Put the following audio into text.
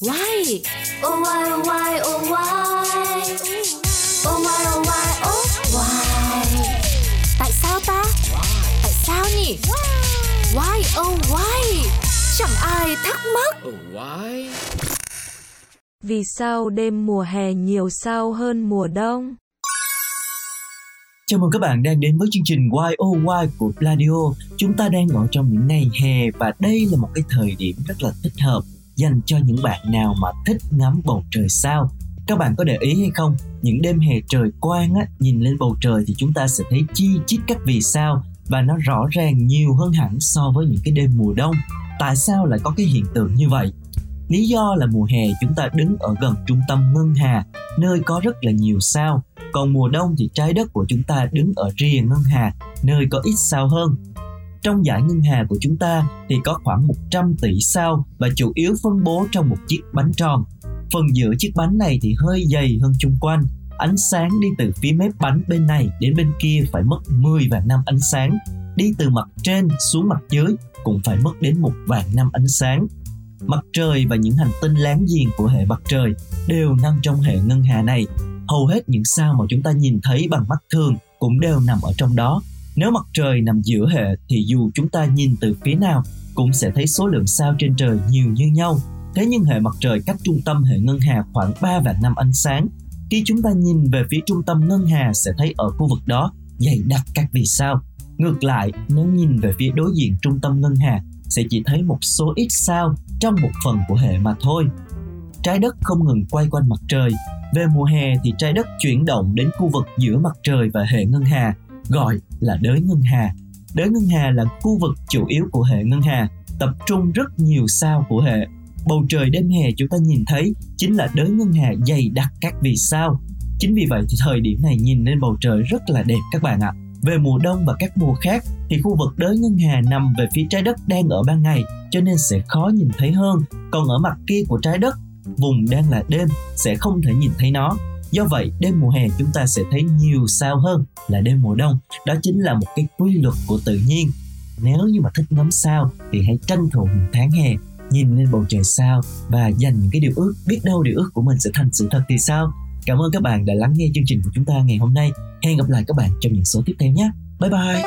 Why? Oh why oh why oh why Oh why oh why oh why Tại sao ta? Tại sao nhỉ? Why oh why? Chẳng ai thắc mắc. Oh, why? Vì sao đêm mùa hè nhiều sao hơn mùa đông? Chào mừng các bạn đang đến với chương trình Why Oh Why của Pladio. Chúng ta đang ở trong những ngày hè và đây là một cái thời điểm rất là thích hợp dành cho những bạn nào mà thích ngắm bầu trời sao. Các bạn có để ý hay không? Những đêm hè trời quang á, nhìn lên bầu trời thì chúng ta sẽ thấy chi chít các vì sao và nó rõ ràng nhiều hơn hẳn so với những cái đêm mùa đông. Tại sao lại có cái hiện tượng như vậy? Lý do là mùa hè chúng ta đứng ở gần trung tâm ngân hà, nơi có rất là nhiều sao. Còn mùa đông thì trái đất của chúng ta đứng ở rìa ngân hà, nơi có ít sao hơn. Trong dải ngân hà của chúng ta thì có khoảng 100 tỷ sao và chủ yếu phân bố trong một chiếc bánh tròn. Phần giữa chiếc bánh này thì hơi dày hơn chung quanh. Ánh sáng đi từ phía mép bánh bên này đến bên kia phải mất 10 vạn năm ánh sáng. Đi từ mặt trên xuống mặt dưới cũng phải mất đến một vạn năm ánh sáng. Mặt trời và những hành tinh láng giềng của hệ mặt trời đều nằm trong hệ ngân hà này. Hầu hết những sao mà chúng ta nhìn thấy bằng mắt thường cũng đều nằm ở trong đó. Nếu mặt trời nằm giữa hệ thì dù chúng ta nhìn từ phía nào cũng sẽ thấy số lượng sao trên trời nhiều như nhau. Thế nhưng hệ mặt trời cách trung tâm hệ ngân hà khoảng 3 vạn năm ánh sáng. Khi chúng ta nhìn về phía trung tâm ngân hà sẽ thấy ở khu vực đó dày đặc các vì sao. Ngược lại, nếu nhìn về phía đối diện trung tâm ngân hà sẽ chỉ thấy một số ít sao trong một phần của hệ mà thôi. Trái đất không ngừng quay quanh mặt trời. Về mùa hè thì trái đất chuyển động đến khu vực giữa mặt trời và hệ ngân hà, gọi là đới ngân hà. Đới ngân hà là khu vực chủ yếu của hệ ngân hà, tập trung rất nhiều sao của hệ. Bầu trời đêm hè chúng ta nhìn thấy chính là đới ngân hà dày đặc các vì sao. Chính vì vậy thì thời điểm này nhìn lên bầu trời rất là đẹp các bạn ạ. Về mùa đông và các mùa khác thì khu vực đới ngân hà nằm về phía trái đất đang ở ban ngày cho nên sẽ khó nhìn thấy hơn. Còn ở mặt kia của trái đất, vùng đang là đêm sẽ không thể nhìn thấy nó. Do vậy, đêm mùa hè chúng ta sẽ thấy nhiều sao hơn là đêm mùa đông. Đó chính là một cái quy luật của tự nhiên. Nếu như mà thích ngắm sao thì hãy tranh thủ những tháng hè nhìn lên bầu trời sao và dành những cái điều ước biết đâu điều ước của mình sẽ thành sự thật thì sao cảm ơn các bạn đã lắng nghe chương trình của chúng ta ngày hôm nay hẹn gặp lại các bạn trong những số tiếp theo nhé bye bye